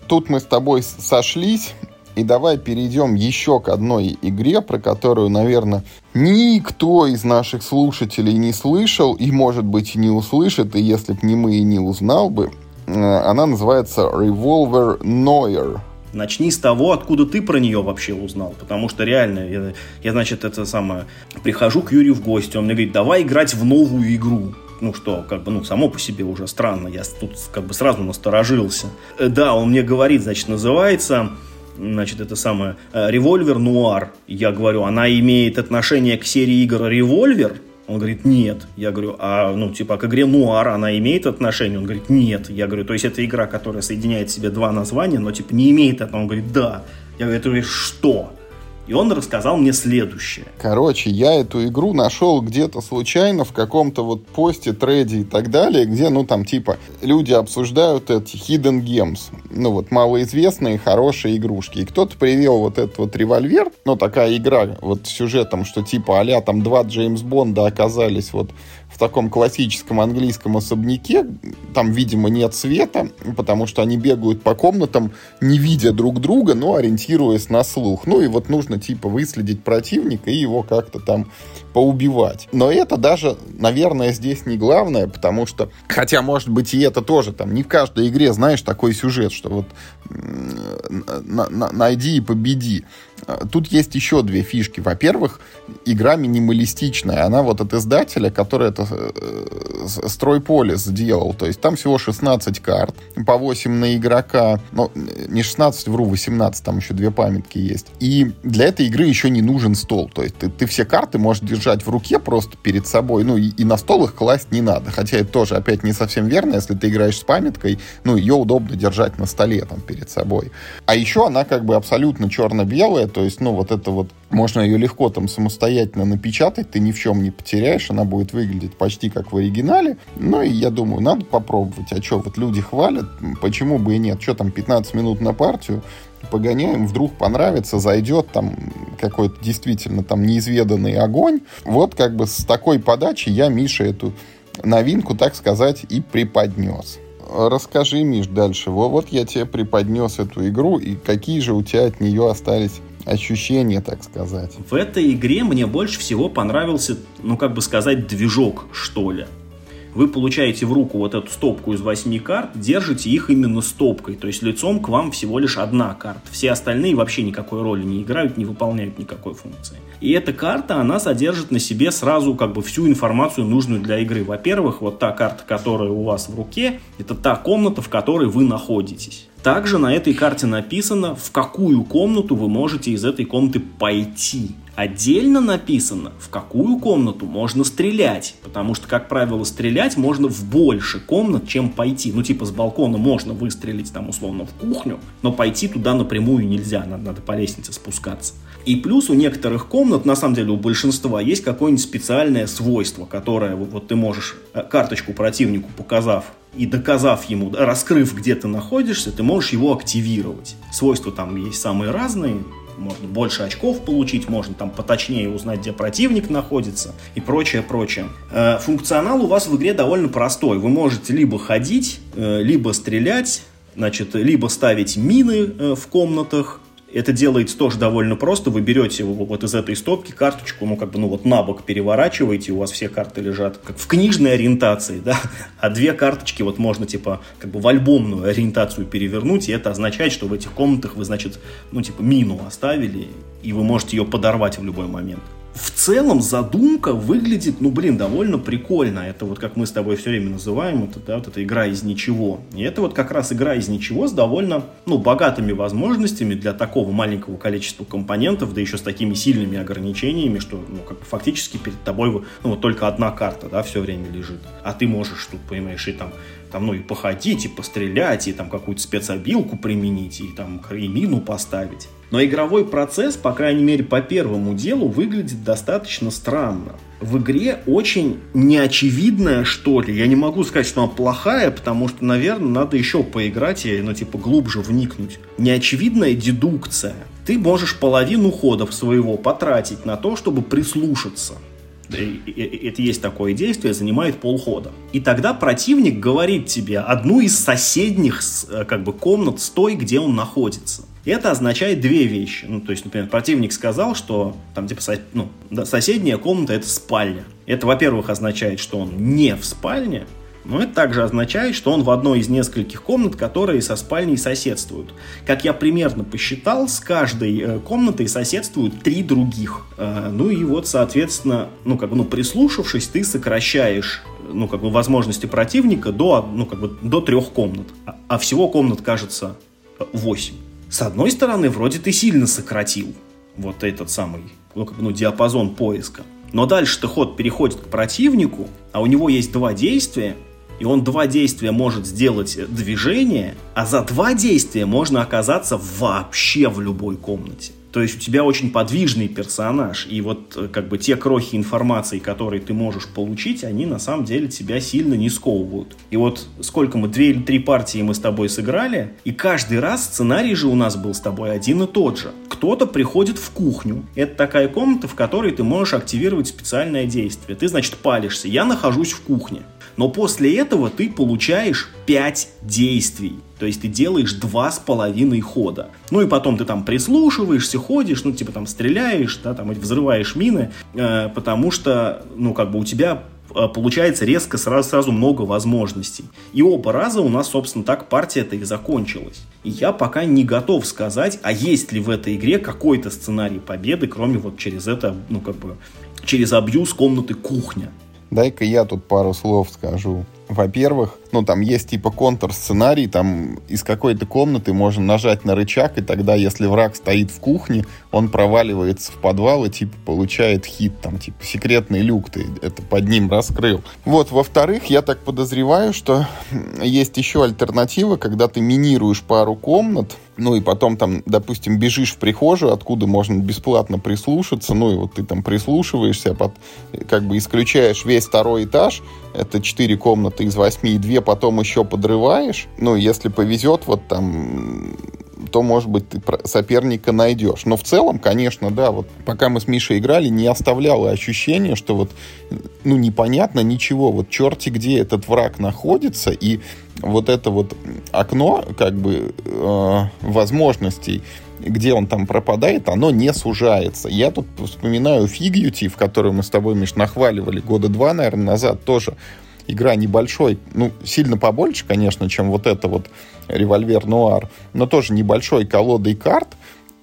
Тут мы с тобой сошлись. И давай перейдем еще к одной игре, про которую, наверное, никто из наших слушателей не слышал и, может быть, не услышит, и если бы не мы и не узнал бы. Э, она называется Revolver Noir. Начни с того, откуда ты про нее вообще узнал. Потому что реально, я, я значит, это самое, прихожу к Юрию в гости, он мне говорит, давай играть в новую игру ну что, как бы, ну, само по себе уже странно, я тут как бы сразу насторожился. Э, да, он мне говорит, значит, называется значит, это самое, э, револьвер Нуар. Я говорю, она имеет отношение к серии игр Револьвер? Он говорит, нет. Я говорю, а, ну, типа, к игре Нуар она имеет отношение? Он говорит, нет. Я говорю, то есть это игра, которая соединяет в себе два названия, но, типа, не имеет этого. Он говорит, да. Я говорю, что? И он рассказал мне следующее. Короче, я эту игру нашел где-то случайно в каком-то вот посте, треде и так далее, где, ну, там, типа, люди обсуждают эти hidden games, ну, вот, малоизвестные хорошие игрушки. И кто-то привел вот этот вот револьвер, ну, такая игра, вот, с сюжетом, что, типа, а там два Джеймс Бонда оказались вот в таком классическом английском особняке. Там, видимо, нет света, потому что они бегают по комнатам, не видя друг друга, но ориентируясь на слух. Ну и вот нужно типа выследить противника и его как-то там поубивать. Но это даже, наверное, здесь не главное, потому что, хотя, может быть, и это тоже там, не в каждой игре, знаешь, такой сюжет, что вот найди и победи. Тут есть еще две фишки. Во-первых, игра минималистичная. Она вот от издателя, который это э, Стройполис сделал. То есть там всего 16 карт, по 8 на игрока. Ну, не 16, вру, 18, там еще две памятки есть. И для этой игры еще не нужен стол. То есть ты, ты все карты можешь держать в руке просто перед собой. Ну, и, и на стол их класть не надо. Хотя это тоже, опять, не совсем верно. Если ты играешь с памяткой, ну, ее удобно держать на столе там перед собой. А еще она как бы абсолютно черно-белая, то есть, ну, вот это вот, можно ее легко там самостоятельно напечатать, ты ни в чем не потеряешь, она будет выглядеть почти как в оригинале. Ну, и я думаю, надо попробовать. А что, вот люди хвалят, почему бы и нет? Что там, 15 минут на партию? погоняем, вдруг понравится, зайдет там какой-то действительно там неизведанный огонь. Вот как бы с такой подачи я Мише эту новинку, так сказать, и преподнес. Расскажи, Миш, дальше. Вот я тебе преподнес эту игру, и какие же у тебя от нее остались ощущения, так сказать? В этой игре мне больше всего понравился, ну, как бы сказать, движок, что ли вы получаете в руку вот эту стопку из восьми карт, держите их именно стопкой, то есть лицом к вам всего лишь одна карта. Все остальные вообще никакой роли не играют, не выполняют никакой функции. И эта карта, она содержит на себе сразу как бы всю информацию, нужную для игры. Во-первых, вот та карта, которая у вас в руке, это та комната, в которой вы находитесь. Также на этой карте написано, в какую комнату вы можете из этой комнаты пойти. Отдельно написано, в какую комнату можно стрелять, потому что, как правило, стрелять можно в больше комнат, чем пойти. Ну, типа, с балкона можно выстрелить, там, условно, в кухню, но пойти туда напрямую нельзя, надо, надо по лестнице спускаться. И плюс у некоторых комнат, на самом деле у большинства, есть какое-нибудь специальное свойство, которое вот ты можешь э, карточку противнику показав и доказав ему, раскрыв, где ты находишься, ты можешь его активировать. Свойства там есть самые разные, можно больше очков получить, можно там поточнее узнать, где противник находится и прочее, прочее. Э, функционал у вас в игре довольно простой. Вы можете либо ходить, э, либо стрелять, значит, либо ставить мины э, в комнатах, это делается тоже довольно просто. Вы берете вот из этой стопки карточку, ну, как бы, ну, вот на бок переворачиваете, у вас все карты лежат как в книжной ориентации, да, а две карточки вот можно, типа, как бы в альбомную ориентацию перевернуть, и это означает, что в этих комнатах вы, значит, ну, типа, мину оставили, и вы можете ее подорвать в любой момент в целом задумка выглядит, ну, блин, довольно прикольно. Это вот как мы с тобой все время называем, это, да, вот эта игра из ничего. И это вот как раз игра из ничего с довольно, ну, богатыми возможностями для такого маленького количества компонентов, да еще с такими сильными ограничениями, что, ну, как фактически перед тобой, ну, вот только одна карта, да, все время лежит. А ты можешь тут, понимаешь, и там там, ну, и походить, и пострелять, и там какую-то спецобилку применить, и там и мину поставить. Но игровой процесс, по крайней мере, по первому делу, выглядит достаточно странно. В игре очень неочевидная, что ли. Я не могу сказать, что она плохая, потому что, наверное, надо еще поиграть и, ну, типа, глубже вникнуть. Неочевидная дедукция. Ты можешь половину ходов своего потратить на то, чтобы прислушаться это есть такое действие, занимает полхода. И тогда противник говорит тебе одну из соседних э, как бы, комнат с той, где он находится. Это означает две вещи. Ну, то есть, например, противник сказал, что там, типа, со, ну, соседняя комната это спальня. Это, во-первых, означает, что он не в спальне, но это также означает, что он в одной из нескольких комнат, которые со спальней соседствуют. Как я примерно посчитал, с каждой э, комнатой соседствуют три других. Э, ну и вот, соответственно, ну как бы, ну прислушавшись, ты сокращаешь ну, как бы, возможности противника до, ну, как бы, до трех комнат. А, а всего комнат, кажется, восемь. С одной стороны, вроде ты сильно сократил вот этот самый, ну, ну, диапазон поиска. Но дальше-то ход переходит к противнику, а у него есть два действия, и он два действия может сделать движение, а за два действия можно оказаться вообще в любой комнате. То есть у тебя очень подвижный персонаж, и вот э, как бы те крохи информации, которые ты можешь получить, они на самом деле тебя сильно не сковывают. И вот сколько мы, две или три партии мы с тобой сыграли, и каждый раз сценарий же у нас был с тобой один и тот же. Кто-то приходит в кухню. Это такая комната, в которой ты можешь активировать специальное действие. Ты, значит, палишься. Я нахожусь в кухне. Но после этого ты получаешь 5 действий. То есть ты делаешь два с половиной хода. Ну и потом ты там прислушиваешься, ходишь, ну типа там стреляешь, да, там взрываешь мины, э, потому что, ну как бы у тебя э, получается резко сразу, сразу много возможностей. И оба раза у нас, собственно, так партия-то и закончилась. И я пока не готов сказать, а есть ли в этой игре какой-то сценарий победы, кроме вот через это, ну как бы, через абьюз комнаты кухня. Дай-ка я тут пару слов скажу. Во-первых, ну, там есть типа контр-сценарий, там из какой-то комнаты можно нажать на рычаг, и тогда, если враг стоит в кухне, он проваливается в подвал и, типа, получает хит, там, типа, секретный люк ты это под ним раскрыл. Вот, во-вторых, я так подозреваю, что есть еще альтернатива, когда ты минируешь пару комнат, ну и потом там, допустим, бежишь в прихожую, откуда можно бесплатно прислушаться, ну и вот ты там прислушиваешься, под, как бы исключаешь весь второй этаж, это четыре комнаты из восьми, и две потом еще подрываешь, ну, если повезет, вот там то, может быть, ты соперника найдешь. Но в целом, конечно, да, вот пока мы с Мишей играли, не оставляло ощущение, что вот, ну, непонятно ничего, вот черти где этот враг находится, и вот это вот окно, как бы, э, возможностей, где он там пропадает, оно не сужается. Я тут вспоминаю Фигьюти, в которую мы с тобой, Миш, нахваливали года два, наверное, назад тоже. Игра небольшой, ну, сильно побольше, конечно, чем вот это вот револьвер Нуар, но тоже небольшой колодой карт,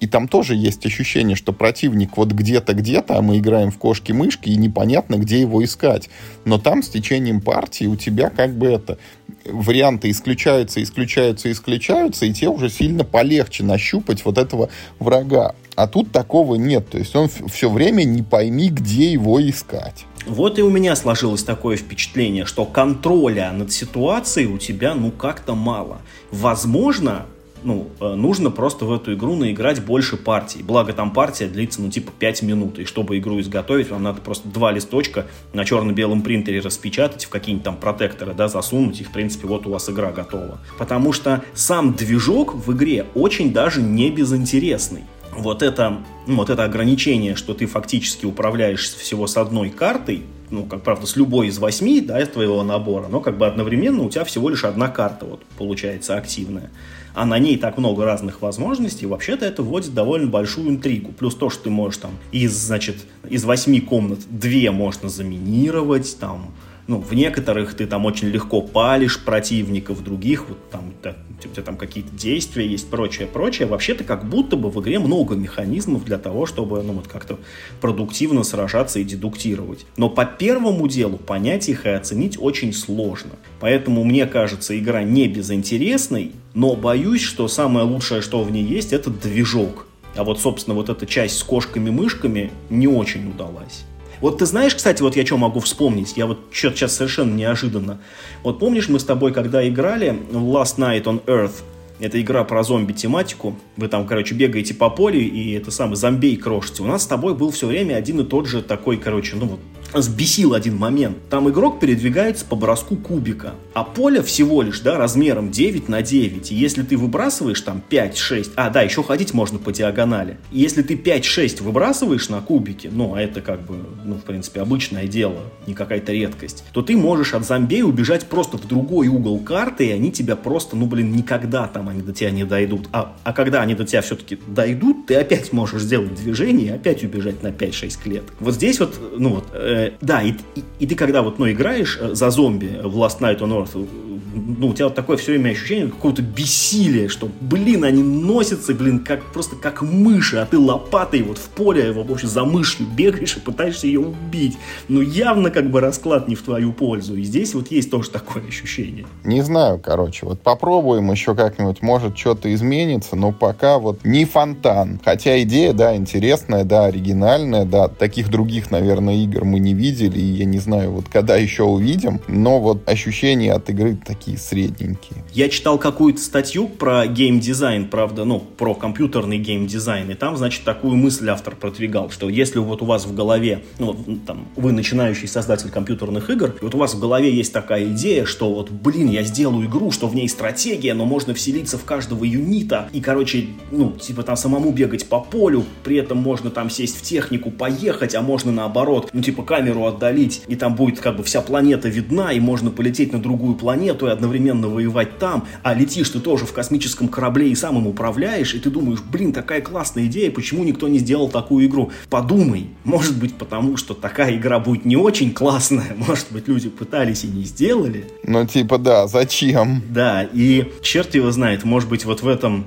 и там тоже есть ощущение, что противник вот где-то, где-то, а мы играем в кошки-мышки, и непонятно, где его искать. Но там с течением партии у тебя как бы это варианты исключаются, исключаются, исключаются, и тебе уже сильно полегче нащупать вот этого врага. А тут такого нет. То есть он все время не пойми, где его искать. Вот и у меня сложилось такое впечатление, что контроля над ситуацией у тебя ну как-то мало. Возможно, ну, э, нужно просто в эту игру наиграть больше партий. Благо там партия длится, ну, типа 5 минут. И чтобы игру изготовить, вам надо просто два листочка на черно-белом принтере распечатать, в какие-нибудь там протекторы, да, засунуть, и, в принципе, вот у вас игра готова. Потому что сам движок в игре очень даже не безинтересный вот это, ну, вот это ограничение, что ты фактически управляешь всего с одной картой, ну, как правда, с любой из восьми, да, из твоего набора, но как бы одновременно у тебя всего лишь одна карта вот получается активная. А на ней так много разных возможностей, вообще-то это вводит довольно большую интригу. Плюс то, что ты можешь там из, значит, из восьми комнат две можно заминировать, там, ну, в некоторых ты там очень легко палишь противника, в других вот там да, у тебя там какие-то действия есть, прочее, прочее. Вообще-то как будто бы в игре много механизмов для того, чтобы, ну, вот как-то продуктивно сражаться и дедуктировать. Но по первому делу понять их и оценить очень сложно. Поэтому мне кажется, игра не безинтересной, но боюсь, что самое лучшее, что в ней есть, это движок. А вот, собственно, вот эта часть с кошками-мышками не очень удалась. Вот ты знаешь, кстати, вот я что могу вспомнить? Я вот что-то сейчас совершенно неожиданно. Вот помнишь, мы с тобой, когда играли Last Night on Earth, это игра про зомби-тематику. Вы там, короче, бегаете по полю и это самый зомбей крошите. У нас с тобой был все время один и тот же такой, короче, ну вот сбесил один момент. Там игрок передвигается по броску кубика, а поле всего лишь, да, размером 9 на 9. И если ты выбрасываешь там 5-6, а, да, еще ходить можно по диагонали. И если ты 5-6 выбрасываешь на кубике, ну, а это как бы, ну, в принципе, обычное дело, не какая-то редкость, то ты можешь от зомбей убежать просто в другой угол карты, и они тебя просто, ну, блин, никогда там они до тебя не дойдут. А, а когда они до тебя все-таки дойдут, ты опять можешь сделать движение и опять убежать на 5-6 клеток. Вот здесь вот, ну вот, э, да, и, и, и ты когда вот, ну, играешь э, за зомби в Last Night on Earth, ну, у тебя вот такое все время ощущение какого-то бессилия, что, блин, они носятся, блин, как просто как мыши, а ты лопатой вот в поле, в общем, за мышью бегаешь и пытаешься ее убить. Ну, явно как бы расклад не в твою пользу. И здесь вот есть тоже такое ощущение. Не знаю, короче, вот попробуем еще как-нибудь, может, что-то изменится, но пока вот не фонтан. Хотя идея, да, интересная, да, оригинальная, да, таких других, наверное, игр мы не видели, и я не знаю, вот когда еще увидим, но вот ощущения от игры такие такие средненькие. Я читал какую-то статью про геймдизайн, правда, ну, про компьютерный геймдизайн, и там, значит, такую мысль автор продвигал, что если вот у вас в голове, ну, там, вы начинающий создатель компьютерных игр, и вот у вас в голове есть такая идея, что вот, блин, я сделаю игру, что в ней стратегия, но можно вселиться в каждого юнита, и, короче, ну, типа там самому бегать по полю, при этом можно там сесть в технику, поехать, а можно наоборот, ну, типа камеру отдалить, и там будет как бы вся планета видна, и можно полететь на другую планету и одновременно воевать там, а летишь ты тоже в космическом корабле и сам им управляешь, и ты думаешь, блин, такая классная идея, почему никто не сделал такую игру? Подумай, может быть потому, что такая игра будет не очень классная, может быть люди пытались и не сделали. Ну типа да, зачем? Да, и черт его знает, может быть вот в этом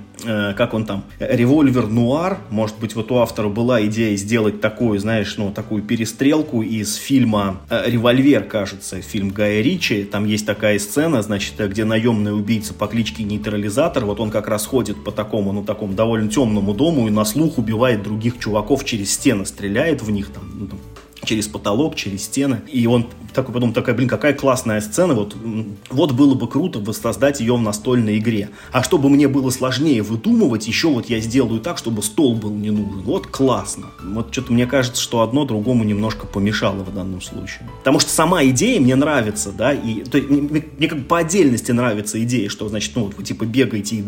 как он там, револьвер нуар, может быть, вот у автора была идея сделать такую, знаешь, ну, такую перестрелку из фильма э, «Револьвер», кажется, фильм Гая Ричи, там есть такая сцена, значит, где наемный убийца по кличке Нейтрализатор, вот он как раз ходит по такому, ну, такому довольно темному дому и на слух убивает других чуваков через стены, стреляет в них, там, ну, через потолок, через стены. И он такой потом такая, блин, какая классная сцена, вот, вот было бы круто воссоздать ее в настольной игре. А чтобы мне было сложнее выдумывать, еще вот я сделаю так, чтобы стол был не нужен. Вот классно. Вот что-то мне кажется, что одно другому немножко помешало в данном случае. Потому что сама идея мне нравится, да, и то мне, мне как бы по отдельности нравится идея, что, значит, ну, вот вы типа бегаете и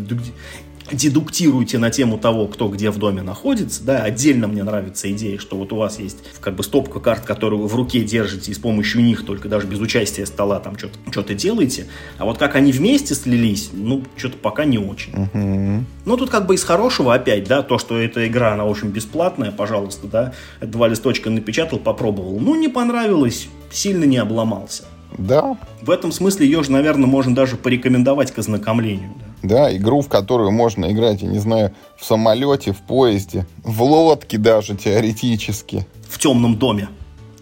дедуктируете на тему того, кто где в доме находится, да, отдельно мне нравится идея, что вот у вас есть как бы стопка карт, которую вы в руке держите, и с помощью них, только даже без участия стола, там что-то что делаете, а вот как они вместе слились, ну, что-то пока не очень. Uh-huh. Ну, тут как бы из хорошего опять, да, то, что эта игра, она очень бесплатная, пожалуйста, да, два листочка напечатал, попробовал, ну, не понравилось, сильно не обломался. Да. В этом смысле ее же, наверное, можно даже порекомендовать к ознакомлению. Да? Да, игру, в которую можно играть, я не знаю, в самолете, в поезде, в лодке даже теоретически. В темном доме,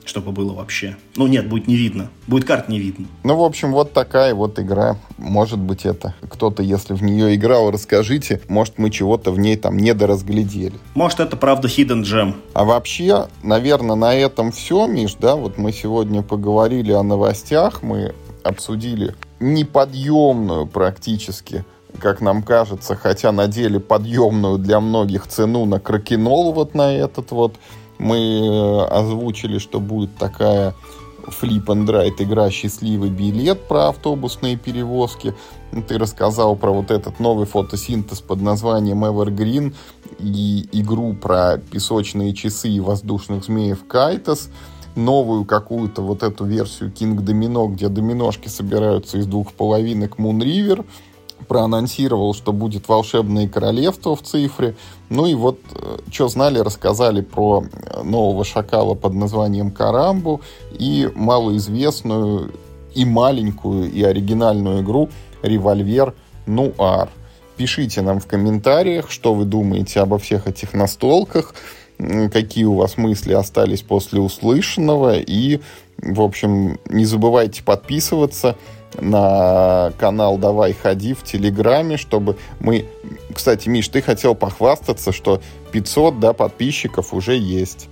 чтобы было вообще. Ну нет, будет не видно. Будет карт не видно. Ну, в общем, вот такая вот игра. Может быть, это кто-то, если в нее играл, расскажите. Может, мы чего-то в ней там недоразглядели. Может, это правда Hidden Gem. А вообще, наверное, на этом все, Миш, да? Вот мы сегодня поговорили о новостях, мы обсудили неподъемную практически как нам кажется, хотя на деле подъемную для многих цену на кракенол вот на этот вот. Мы э, озвучили, что будет такая Flip and Ride игра «Счастливый билет» про автобусные перевозки. Ты рассказал про вот этот новый фотосинтез под названием Evergreen и игру про песочные часы и воздушных змеев Кайтас новую какую-то вот эту версию King Domino, где доминошки собираются из двух половинок Moon River – проанонсировал, что будет волшебное королевство в цифре. Ну и вот, э, что знали, рассказали про э, нового шакала под названием Карамбу и малоизвестную и маленькую, и оригинальную игру «Револьвер Нуар». Пишите нам в комментариях, что вы думаете обо всех этих настолках, какие у вас мысли остались после услышанного. И, в общем, не забывайте подписываться – на канал «Давай ходи» в Телеграме, чтобы мы... Кстати, Миш, ты хотел похвастаться, что 500 да, подписчиков уже есть.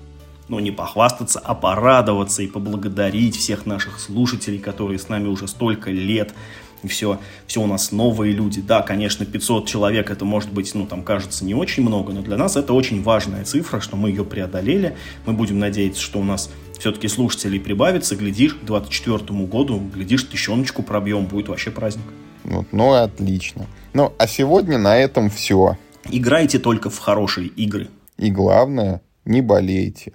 Ну, не похвастаться, а порадоваться и поблагодарить всех наших слушателей, которые с нами уже столько лет. И все, все у нас новые люди. Да, конечно, 500 человек, это может быть, ну, там кажется не очень много, но для нас это очень важная цифра, что мы ее преодолели. Мы будем надеяться, что у нас все-таки слушателей прибавится, глядишь, к 2024 году, глядишь, тысячоночку пробьем, будет вообще праздник. Вот, ну, отлично. Ну, а сегодня на этом все. Играйте только в хорошие игры. И главное, не болейте.